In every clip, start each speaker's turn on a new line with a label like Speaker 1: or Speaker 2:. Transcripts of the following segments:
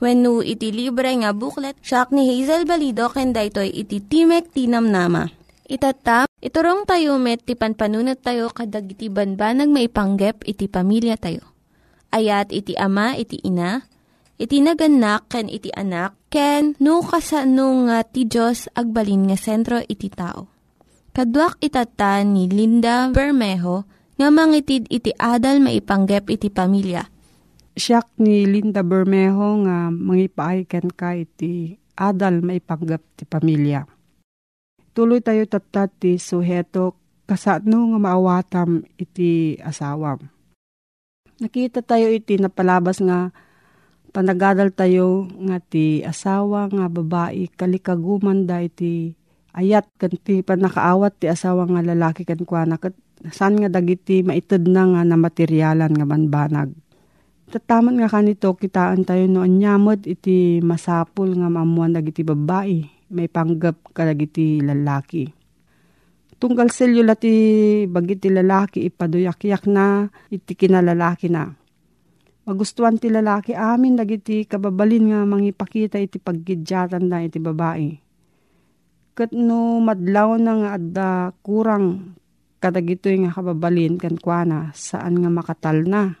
Speaker 1: When no iti libre nga booklet, siya ni Hazel Balido, ken daytoy iti Timek Tinam Nama. Itata, iturong tayo met, ti panpanunat tayo kadag iti banbanag maipanggep iti pamilya tayo. Ayat iti ama, iti ina, iti naganak, ken iti anak, ken no kasano nga ti Diyos agbalin nga sentro iti tao. Kaduak itata ni Linda Bermejo, nga mangitid iti adal maipanggep iti pamilya.
Speaker 2: Siya ni Linda Bermejo nga mangipaayken ka iti adal maipanggep ti pamilya. Tuloy tayo tatat ti suheto kasano nga maawatam iti asawam. Nakita tayo iti napalabas nga panagadal tayo nga ti asawa nga babae kalikaguman da iti ayat kan ti panakaawat ti asawa nga lalaki kan kwa kat saan nga dagiti maitid na nga na materyalan nga banbanag. Tataman nga kanito kitaan tayo no anyamot iti masapul nga mamuan dagiti babae may panggap ka dagiti lalaki. Tunggal selyo lati bagiti lalaki ipaduyak-yak na iti kinalalaki na. Magustuhan ti lalaki amin dagiti kababalin nga mangipakita iti paggidyatan na iti babae. Kat no madlaw na nga adda kurang kadagitoy nga kababalin kan kuana saan nga makatal na.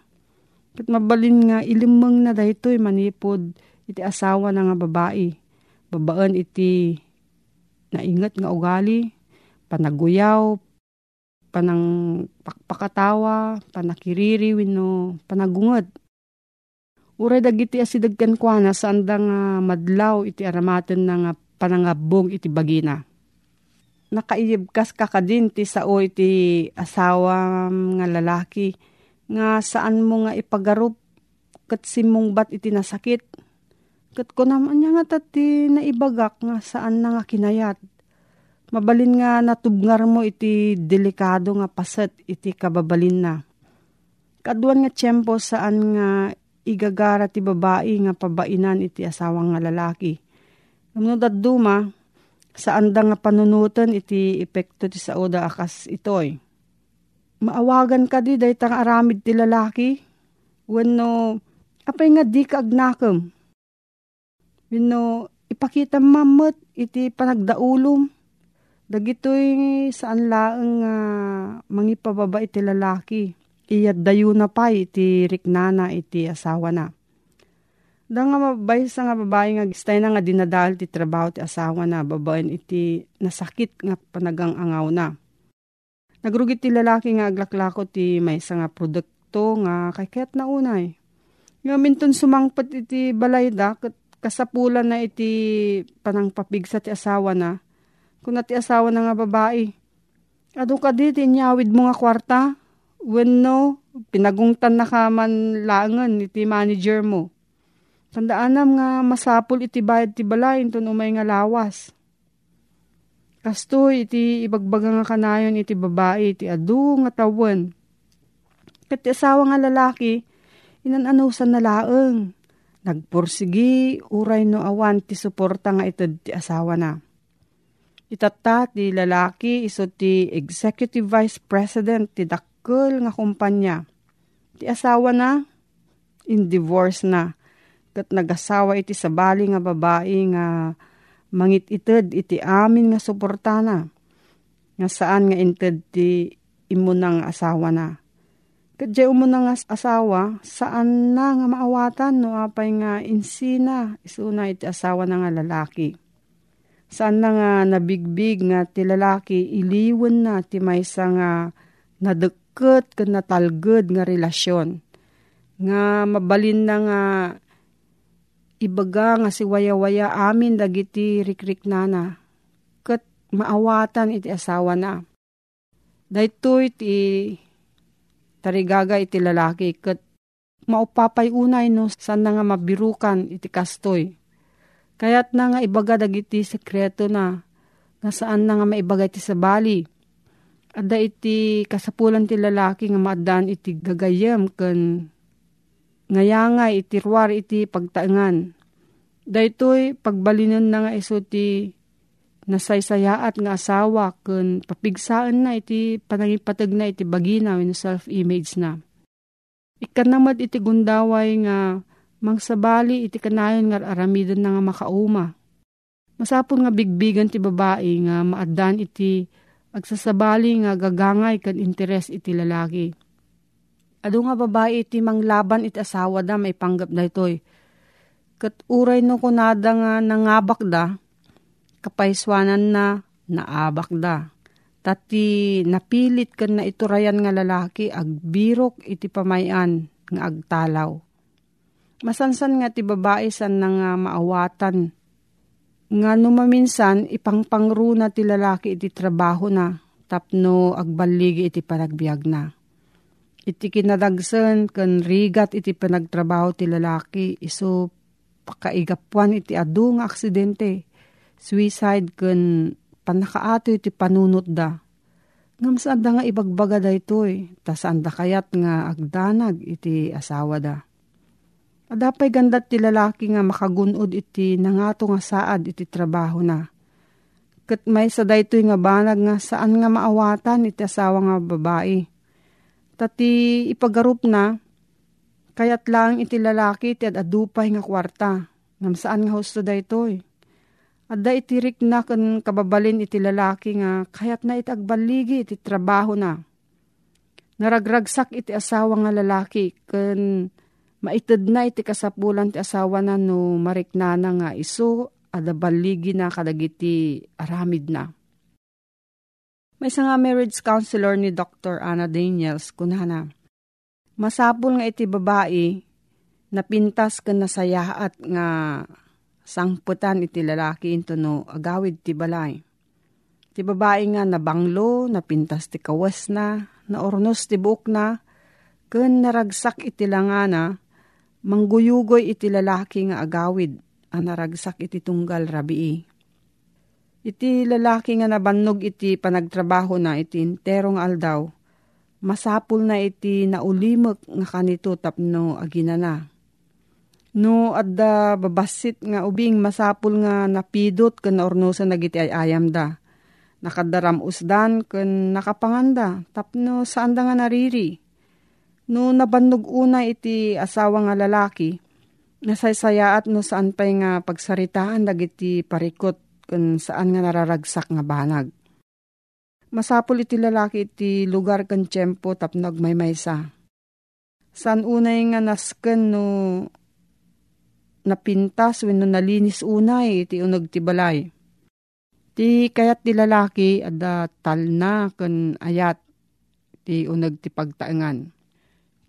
Speaker 2: Kat mabalin nga ilimang na daytoy manipod iti asawa na nga babae. Babaan iti naingat nga ugali, panaguyaw, panang pakpakatawa, panakiriri, wino, panagungad. Uray dagiti asidag kan kuana saan da nga madlaw iti aramaten na nga panangabong iti bagina nakaiyibkas ka kadin ti sao iti asawa nga lalaki nga saan mo nga ipagarup kat simong bat iti nasakit. Kat ko naman niya nga tati naibagak nga saan na nga kinayat. Mabalin nga natubngar mo iti delikado nga paset iti kababalin na. Kaduan nga tiyempo saan nga igagara ti babae nga pabainan iti asawang nga lalaki. Kamunod at duma, saan da nga panunutan iti epekto ti sauda akas itoy. Maawagan ka di dahi tang aramid ti lalaki. Wano, apay nga di ka agnakam. Wano, ipakita mamot iti panagdaulom. Dagitoy saan laeng uh, mangipababa iti lalaki. Iyad dayo na pa iti riknana iti asawa na Da nga mabay sa nga babae nga gistay na nga dinadal ti trabaho ti asawa na babaen iti nasakit nga panagang angaw na. Nagrugit ti lalaki nga aglaklako ti may nga produkto nga kay kaya't na unay. Nga minton sumangpat iti balay da kasapulan na iti panang papigsa ti asawa na, kung ti asawa na nga babae. Ado ka di, tinyawid mo nga kwarta, when no, pinagungtan na ka man langan iti manager mo. Tandaanam nga masapul iti bayad ti balay, ito umay nga lawas. Kastoy iti ibagbaga nga kanayon iti babae, iti adu nga tawen. Kat asawa nga lalaki, inananusan na laeng. Nagpursigi, uray no awan ti suporta nga itad ti asawa na. Itata ti lalaki iso ti Executive Vice President ti dakkel nga kumpanya. Ti asawa na, in divorce na. Kat nagasawa iti sabali nga babae nga mangit ited iti amin nga suporta na. Nga saan nga inted ti imunang asawa na Kadya nga asawa, saan na nga maawatan no apay nga insina, isuna iti asawa na nga lalaki. Saan na nga nabigbig nga ti lalaki, iliwan na ti maysa nga nadeket ken natalged nga relasyon. Nga mabalin na nga ibaga nga si waya-waya amin dagiti rikrik nana. Ket maawatan iti asawa na. Daytoy ti tarigaga iti lalaki ket maupapay unay no san nga mabirukan iti kastoy. Kayat na nga ibaga dagiti sekreto na nga saan na nga maibaga iti sabali. Ada iti kasapulan ti lalaki nga maadan iti gagayem ken ngayangay iti ruwar iti pagtaengan. Daytoy pagbalinan na nga iso ti nasaysayaat nga asawa kun papigsaan na iti panangipatag na iti bagina when self-image na. Ikanamad iti gundaway nga mangsabali iti kanayon nga aramidon na nga makauma. Masapon nga bigbigan ti babae nga maadan iti agsasabali nga gagangay kan interes iti lalaki. Ado nga babae iti manglaban iti asawa da may panggap da itoy. Kat uray no kunada nga nangabak da, kapaiswanan na naabak da. Tati napilit kan na iturayan nga lalaki agbirok iti pamayan nga agtalaw. Masansan nga ti babae san nga maawatan. Nga numaminsan ipangpangru na ti lalaki iti trabaho na tapno agbaligi iti panagbiag na. Iti kinadagsan kan rigat iti panagtrabaho ti lalaki iso pakaigapuan iti adu nga aksidente suicide kun panakaato iti panunot da. Ngam saan da nga ibagbaga da ito eh. Ta saan da kayat nga agdanag iti asawa da. Adapay gandat ti lalaki nga makagunod iti nangato nga saad iti trabaho na. Kat may sa dayto nga banag nga saan nga maawatan iti asawa nga babae. Tati ipagarup na, kayat lang iti lalaki iti adupay nga kwarta. Ngam saan nga husto dayto eh Adda itirik na kan kababalin iti lalaki nga kayat na itagbaligi iti trabaho na. Naragragsak iti asawa nga lalaki kan maitid na iti kasapulan ti asawa na no mariknana nga iso ada baligi na kadagiti aramid na. May nga marriage counselor ni Dr. Anna Daniels kunana. Masapul nga iti babae napintas kan nasayaat nga sangputan iti lalaki into no agawid ti balay. Ti babae nga nabanglo, napintas ti kawas na, naornos ti buok na, ken naragsak iti langana, mangguyugoy iti lalaki nga agawid, ang naragsak iti tunggal rabii. Iti lalaki nga nabannog iti panagtrabaho na iti interong aldaw, masapul na iti naulimek nga kanito tapno agina na No, adda babasit nga ubing masapul nga napidot ken ornosan nagiti ay ayam da. Nakadaram usdan ken nakapanganda tapno saan da nga nariri. No nabannog una iti asawa nga lalaki, nasaysayaat no saan pay nga pagsaritaan dagiti parikot ken saan nga nararagsak nga banag. Masapul iti lalaki iti lugar ken tiyempo tapno agmaymaysa. San unay nga nasken no napintas wenno nalinis unay iti unog ti balay. Ti kayat ti lalaki ada talna ken ayat ti uneg ti pagtaengan.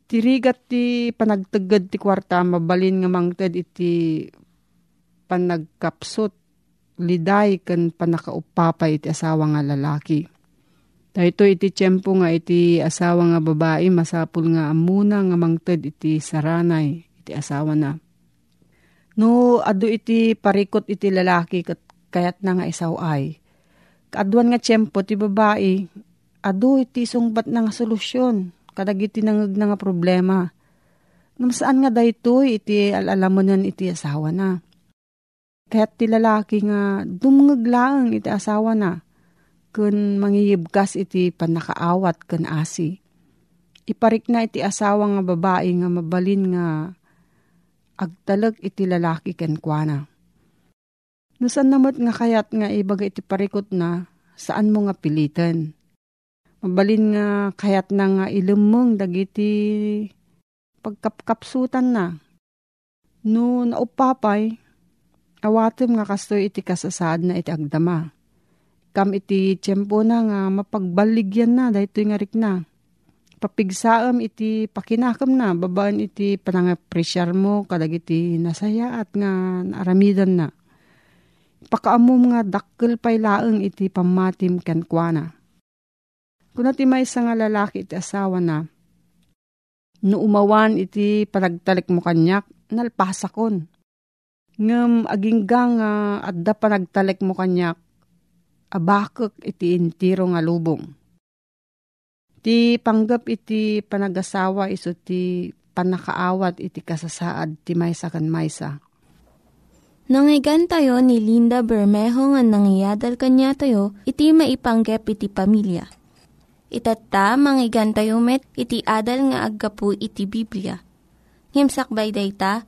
Speaker 2: Tirigat ti panagteged ti kwarta mabalin nga mangted iti panagkapsot liday kan panakaupapay iti asawa nga lalaki. Dahito iti tiyempo nga iti asawa nga babae masapul nga amuna nga mangted iti saranay iti asawa na. No, ado iti parikot iti lalaki kat kayat na nga isaw ay. Kaadwan nga tiyempo ti babae, ado iti sungbat na nga solusyon. Kadag iti nangag na nga problema. Namasaan nga dayto iti alalaman iti asawa na. Kaya't ti lalaki nga dumngag iti asawa na. Kun mangiyibkas iti panakaawat kun asi. Iparik na iti asawa nga babae nga mabalin nga agtalag iti lalaki ken kuana. Nusan namot nga kayat nga ibaga iti parikot na saan mo nga pilitan. Mabalin nga kayat na nga ilumong dagiti pagkapkapsutan na. No naupapay, awatem nga kastoy iti kasasaad na iti agdama. Kam iti tiyempo na nga mapagbaligyan na dahito nga rik na. Papigsaam iti pakinakam na, babaan iti panangapresyar mo kadag iti nasaya at nga aramidan na. Pakaamom nga dakkel pay laeng iti pamatim ken kuana. Kung iti may nga lalaki iti asawa na, no umawan iti panagtalik mo kanyak, nalpasakon. Ngem agingga nga adda panagtalik mo kanyak, abakek iti intiro nga lubong. Ti panggap iti panagasawa iso ti panakaawat iti kasasaad ti maysa kan maysa.
Speaker 1: Nangyigan tayo ni Linda Bermejo nga nangyadal kanya tayo, iti maipanggep iti pamilya. Itatta, manggigan tayo met, iti adal nga aggapu iti Biblia. Ngimsakbay dayta,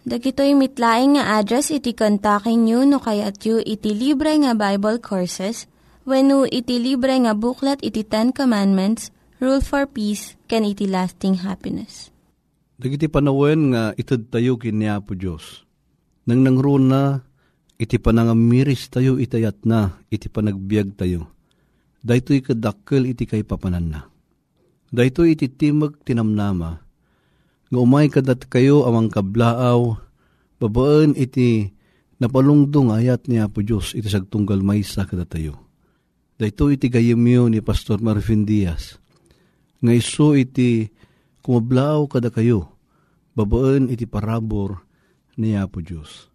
Speaker 1: Dagitoy mitlaing nga address iti kontakin nyo no kayat yu iti libre nga Bible Courses when iti libre nga buklat iti Ten Commandments, Rule for Peace, can iti lasting happiness.
Speaker 3: Dagiti panawen nga itad tayo kiniya po Diyos. Nang nangroon na, iti panangamiris tayo itayat na, iti panagbiag tayo. Daytoy kadakkel iti kay papanan na. Daytoy iti timag tinamnama, nga umay kadat kayo amang kablaaw, babaan iti napalungdong ayat ni Apo Diyos iti sagtunggal maysa kadatayo. Dayto iti gayemyo ni Pastor Marvin Diaz, nga iso iti kumablaaw kada kayo, babaan iti parabor ni Apo Diyos.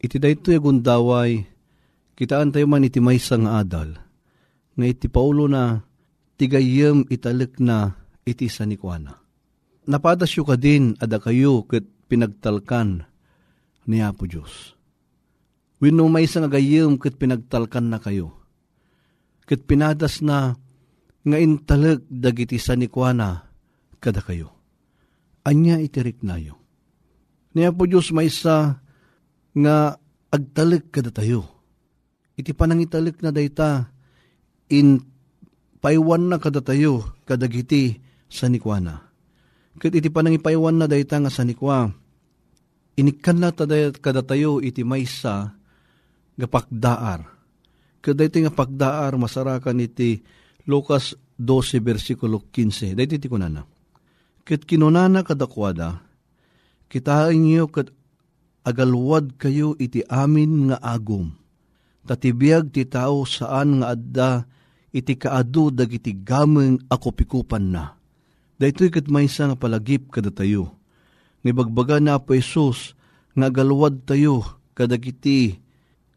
Speaker 3: Iti dayto agundaway, kitaan tayo man iti maysa nga adal, nga iti paulo na tigayem italik na iti sanikwana napadas yu ka din ada kayo ket pinagtalkan ni Apo Diyos. Wino may isang agayim ket pinagtalkan na kayo. Ket pinadas na nga intalag dagiti sanikwana kada kayo. Anya itirik nayo. Ni Apo Diyos may isa nga agtalag kada tayo. Iti panangitalik na dayta in paiwan na kada tayo kadagiti sanikwana Kat iti panangipaywan na dayta nga sanikwa. Inikan na kada tayo iti maysa nga pakdaar. Kada iti nga pakdaar masarakan iti Lucas 12 versikulo 15. Dahiti iti kunana. Kat kinunana kadakwada, kitain niyo kat agalwad kayo iti amin nga agom. Tatibiyag ti tao saan nga adda iti kaadu dagiti gameng ako pikupan na Daytoy kat maysa nga palagip kada tayo. Nga bagbaga na po Isus, nga galwad tayo kadagiti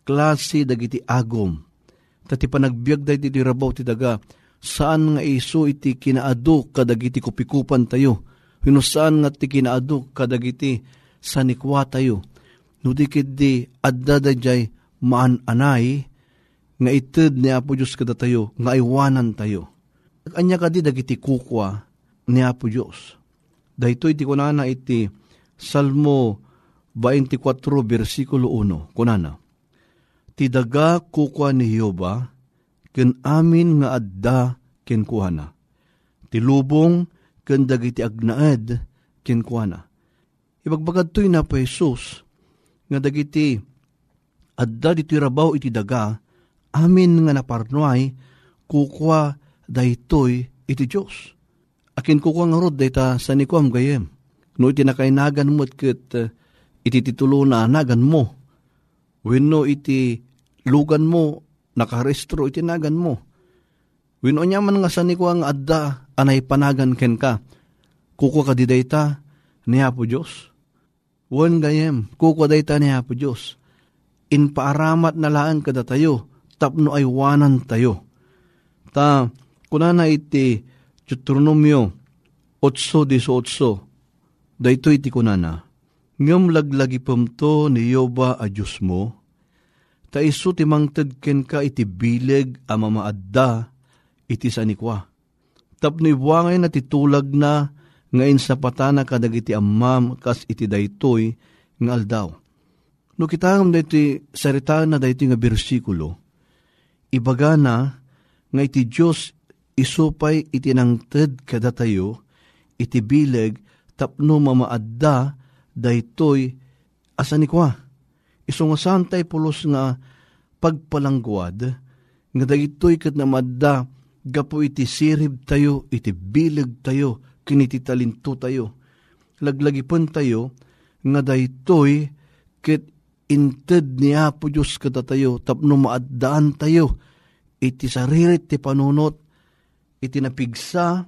Speaker 3: klase dagiti agom. Tati panagbiag dahi ti rabaw ti daga, saan nga iso iti kinaado kadagiti kupikupan tayo. Hino saan nga ti kinaado kadagiti sanikwa tayo. No di di adda dayjay maan anay, nga ited ni Apo Diyos kada tayo, nga iwanan tayo. Anya kadi dagiti kukwa, ni Apo Diyos. Dahito iti kunana iti Salmo 24 versikulo 1, kunana. Tidaga kukwa ni Yoba, ken amin nga adda ken kuhana. Tilubong ken dagiti agnaed ken kuhana. Ibagbagad to'y na pa Jesus, nga dagiti adda diti rabaw iti daga, amin nga naparnuay, kukwa daytoy iti Diyos. Akin kukwa nga rod dayta sa nikwam gayem. No iti nakainagan mo ket uh, iti titulo na anagan mo. Wenno iti lugan mo, nakarestro iti nagan mo. Wenno niya man nga sa nikwang adda, anay panagan ken ka. Kukwa ka di dayta, niya po Diyos. Wan gayem, kukwa dayta niya po Diyos. In paaramat na laan kada tayo, tapno ay wanan tayo. Ta, kunana iti Deuteronomio 8.18 Dayto iti kunana Ngam laglagi pamto ni Yoba a Diyos mo. Ta iso ti mangted ken ka iti bileg a mamaadda iti sanikwa Tapno ibuangay na titulag na ngayon sa patana kadag iti amam kas iti daytoy nga aldaw. No kitangam daytoy sarita na daytoy nga bersikulo, ibaga na nga iti Diyos isupay iti nangted kada tayo, iti bileg tapno mamaadda daytoy asan kwa. Iso nga santay pulos nga pagpalangguad, nga daytoy kat namadda gapo iti sirib tayo, iti bileg tayo, kiniti talinto tayo. Laglagipon tayo, nga daytoy ket inted ni Apo Diyos kada tayo, tapno maaddaan tayo, iti saririt ti panunot, iti napigsa,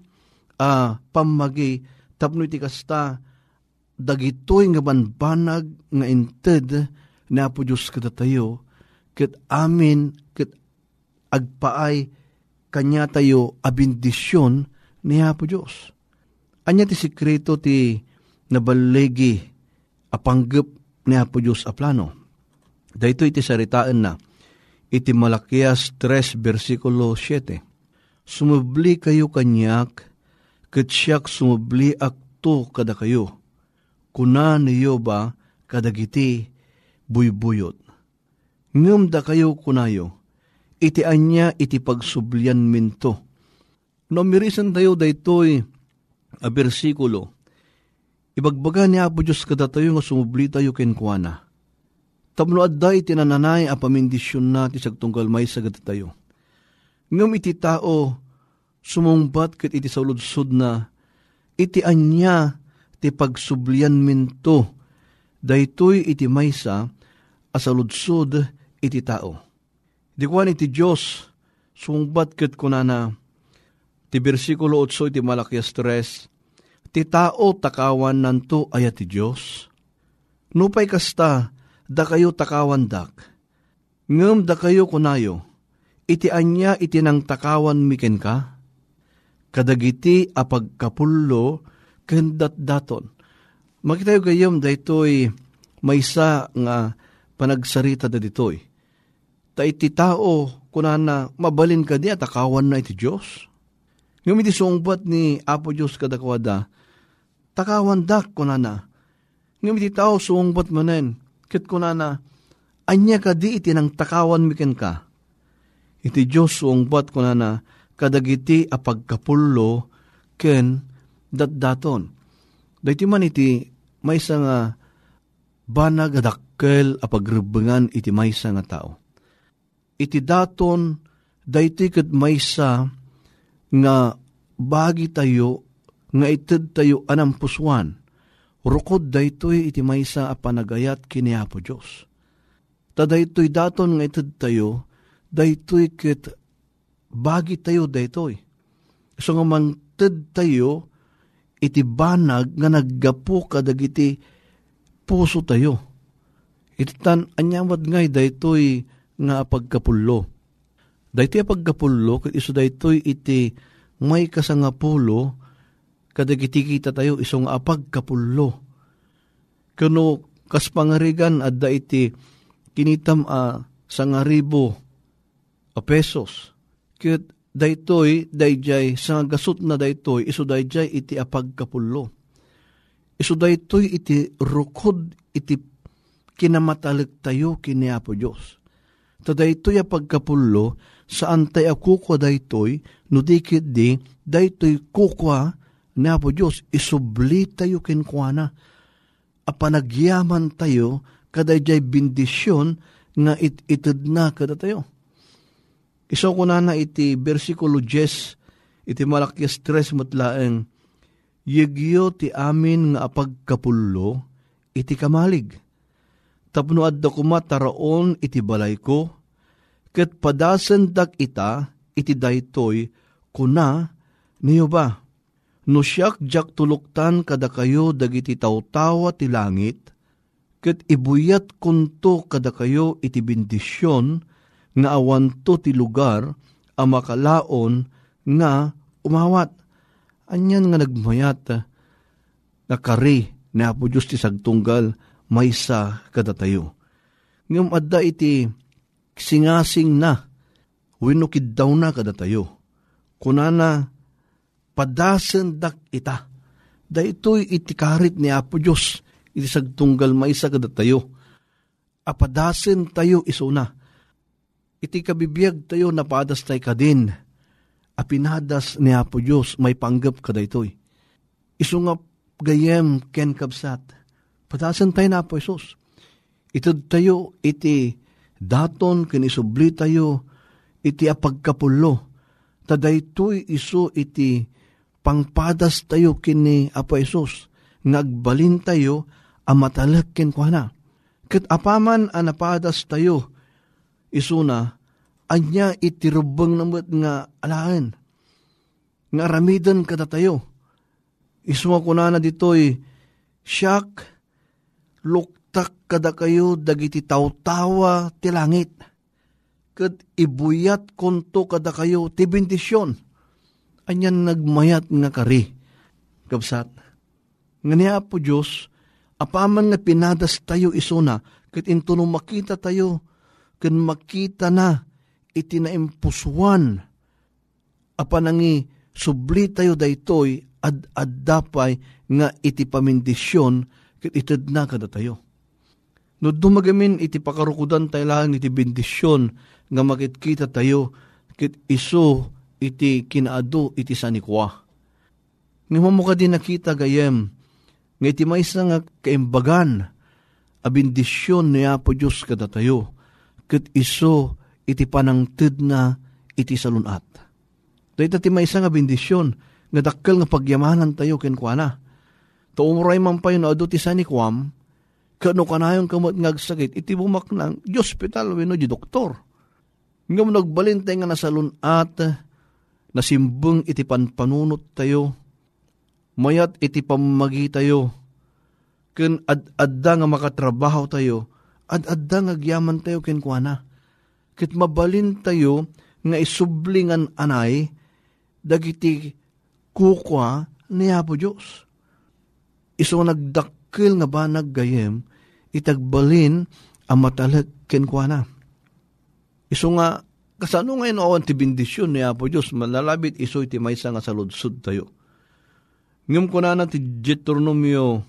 Speaker 3: uh, pamagi, tapno iti kasta, dagitoy nga banbanag nga inted na po Diyos tayo, ket amin, ket agpaay, kanya tayo abindisyon ni Apo Diyos. Anya ti sikreto ti nabalegi apanggap ni Apo Diyos a plano. Dahito iti saritaan na, iti Malakias 3 versikulo 7. Sumubli kayo kanyak, ket siyak sumubli akto kada kayo. Kuna niyo ba kadagiti buybuyot. Ngem da kayo kunayo, iti anya iti pagsublian minto. No mirisan tayo daytoy a bersikulo, ibagbaga ni Apo Diyos kada tayo nga sumubli tayo kenkwana. Tapno adda iti nananay a pamindisyon na ti sagtunggal may sagad tayo. Ngam iti tao, sumungbat ket iti sauludsod na, iti anya ti pagsublian minto, daytoy iti maysa, asaludsod iti tao. Di kwan iti Diyos, sumungbat ket kunana, ti bersikulo 8 iti Malakias 3, ti tao takawan nanto ayat ti Diyos. Nupay kasta, da kayo takawan dak. Ngem da kayo kunayo, iti anya iti nang takawan miken ka, kadagiti apagkapullo kendat daton. Makitayo gayom daytoy maysa nga panagsarita da ditoy. Ta iti tao kunana mabalin ka di at takawan na iti Diyos. Ngam iti sungbat ni Apo Diyos kadakwada, takawan dak kunana. Ngam iti tao sungbat manen, Ket kunana, anya ka di iti nang takawan miken ka. Iti Diyos suong kunana, kadagiti apagkapullo ken datdaton. Daiti man iti maysa nga banag adakkel apagrebengan iti maysa nga tao. Iti daton daiti ket maysa nga bagi tayo nga ited tayo anang puswan Rukod daytoy iti maysa a panagayat kini Apo Dios. Ta daytoy daton nga ited tayo, daytoy ket bagi tayo daytoy. So nga mangted tayo, iti banag nga naggapu kadagiti puso tayo. Iti tan anyamad ngay daytoy nga pagkapullo. Daytoy pagkapullo, ket iso daytoy iti may kasangapulo, kadagiti kita tayo isong apag kapullo. Kuno kas pangarigan adda iti kinitam a sangaribo a pesos. Kit daytoy dayjay sa gasot na daytoy iso dayjay iti apag kapullo. Iso daytoy iti rukod iti kinamatalag tayo kini Apo Diyos. Ta daytoy a pagkapulo, saan tayo kukwa daytoy, no dikit di, daytoy kukwa ni Apo Diyos, isubli tayo kinkwana. A panagyaman tayo, kadayjay bindisyon, nga it itid na kada tayo. Iso ko na na iti versikulo 10, iti malakyas tres matlaeng, Yegyo ti amin nga apagkapullo, iti kamalig. Tapno adda kuma taraon iti balay ko, ket padasen dak ita, iti daytoy, kuna, niyo ba? No siyak jak tuluktan kada kayo dagiti tawtawa ti langit, ket ibuyat kunto kada kayo iti bendisyon, nga awanto ti lugar, a makalaon nga umawat Anyan nga nagmayat, nakari na Apo Diyos ti sagtunggal, maysa kadatayo. Ngam adda iti singasing na, winukid daw na kadatayo. Kunana, padasen dak ita. Da ito'y itikarit ni Apo Diyos, iti sagtunggal maysa kadatayo. Apadasen tayo isuna. Iti kabibiyag tayo napadas tayo kadin apinadas ni Apo Diyos may panggap ka daytoy. Iso nga gayem ken kabsat. Patasan tayo na Apo Isos. Itod tayo iti daton ken isubli tayo iti apagkapulo. Tadaytoy iso iti pangpadas tayo kini Apo Isos. Ngagbalin tayo amatalak ken kuhana. Kat apaman anapadas tayo isuna anya itirubang namot nga alahan. Nga ramidan kada tayo. Isuma ko na na ditoy, siyak, luktak kada kayo dagiti tawtawa ti langit. Kat ibuyat konto kada kayo ti bendisyon. Anyan nagmayat nga kari. Kapsat. Nga po Diyos, apaman nga pinadas tayo isuna, kat into makita tayo, kan makita na, iti naimpusuan apanangi subli tayo daytoy ad addapay nga iti pamindisyon ket ited na kada tayo. No dumagamin iti pakarukudan tayo lang iti bendisyon nga makitkita tayo ket iso iti kinaado iti sanikwa. Nga mo ka din nakita gayem nga iti maysa nga kaimbagan a bendisyon ni Apo Diyos kada tayo ket iso iti panangted na iti salunat. Dahil ti may nga bendisyon, nga dakkel nga pagyamanan tayo kenkwana. To umuray man pa yun, ado ti sanikwam, kano kanayon kamot ngagsakit, iti bumaknang, di hospital, wino di doktor. Nga mo nagbalin tayo nga nasalunat, nasimbeng iti panpanunot tayo, mayat iti pamagi tayo, ken ad-adda nga makatrabaho tayo, ad-adda nga agyaman tayo kenkwana ket mabalin tayo nga isublingan anay dagiti kukwa ni Apo Diyos. Iso nagdakkel nga ba naggayem itagbalin ang matalag kenkwana. Iso nga kasano ngayon awan ti bendisyon ni Apo Diyos malalabit iso iti maysa nga saludsud tayo. Ngam ko na ti Deuteronomio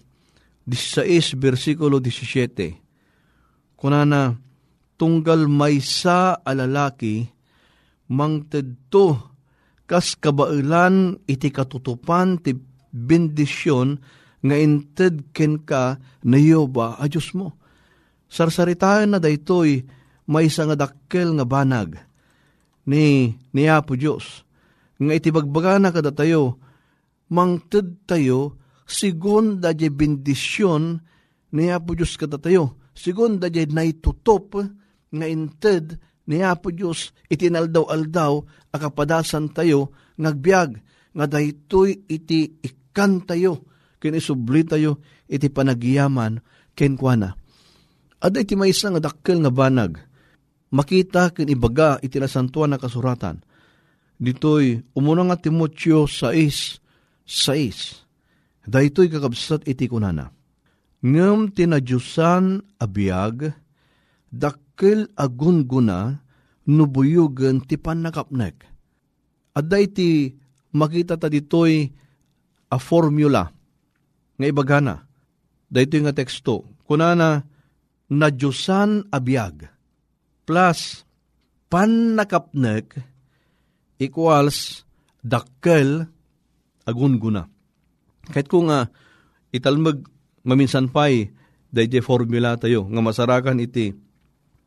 Speaker 3: 16 versikulo 17. Kunana, tunggal maysa alalaki mangtedto kas kabailan iti katutupan ti bendisyon nga inted ken ka na Yoba a Diyos mo. Sarsaritayan na daytoy maysa nga dakkel nga banag ni ni Apo Diyos. Nga iti bagbaga na kada tayo, mangted tayo, sigon da bendisyon ni Apo Diyos kada tayo. Sigon da naitutop, nga inted ni Apo Diyos itinaldaw-aldaw akapadasan tayo ngagbiag nga daytoy iti ikan tayo kinisubli tayo iti panagiyaman kenkwana. Ada iti maysa nga dakkel nga banag makita ken ibaga iti nasantuan na kasuratan. Ditoy umuna nga Timotyo 6 6 Daytoy kakabsat iti kunana. Ngem tinadyusan abiyag dak kel agunguna nubuyugan ti panakapnek. Adda iti makita ta ditoy a formula nga ibagana. Dahito nga teksto. Kunana, na Diyosan abiyag plus pan nakapnek equals dakkel agun guna. Kahit kung nga uh, italmag maminsan pa'y dayjay formula tayo nga masarakan iti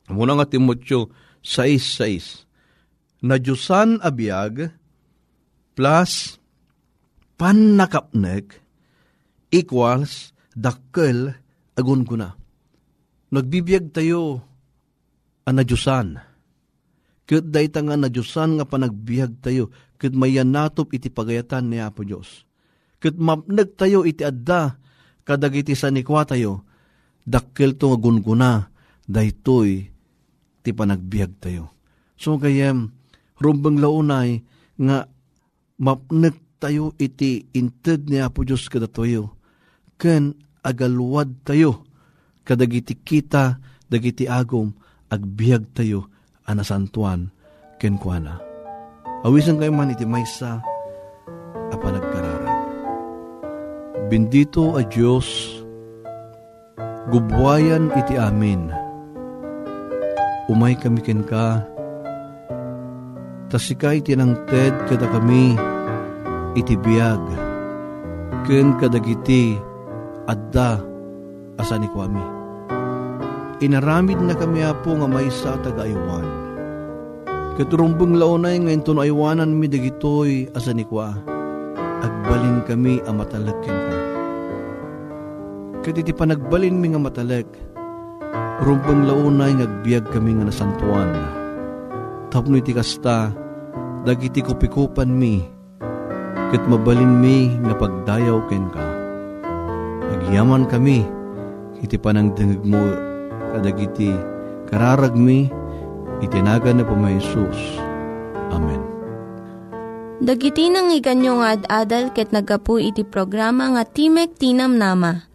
Speaker 3: muna nga Timotyo 6.6 na Diyosan abiyag plus pan nakapnek equals dakkel agun guna. Nagbibiyag tayo ang nadyusan. Kat day ta nga nadyusan nga panagbiag tayo, kat mayan natop iti pagayatan ni Apo Diyos. Kat mapnag tayo iti adda, kadagiti sa nikwa tayo, dakkel to nga gunguna, daytoy ti panagbiag tayo. So kayem, rumbang launay, nga mapnag tayo iti inted ni Apo Diyos kada tayo, ken agalwad tayo, kadagiti kita, dagiti agom, agbiag tayo, anasantuan, kenkwana. Awisan kayo man iti maysa, apanagkararan. Bendito a Diyos, gubwayan iti amin. Umay kami ken ka, tasika iti nang ted kada kami, iti biyag, ken kadagiti, adda, asani kwami inaramid na kami apo nga may sa tagaaywan. Katurumbong launay ngayon to aywanan mi dagitoy asanikwa, agbalin kami ang matalagkin ka. Kaditi pa nagbalin mi nga matalag, rumbong launay ngagbiag kami nga nasantuan. Tapno iti kasta, dagiti kupikupan mi, kat mabalin mi nga pagdayaw ken ka. Agyaman kami, iti panang dengeg mo kadagiti kararagmi itinagan na po may Jesus. Amen.
Speaker 1: Dagiti nang iganyo nga ad-adal ket nagapu iti programa nga Timek Tinam Nama.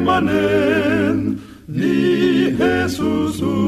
Speaker 4: manen, ni Jesus.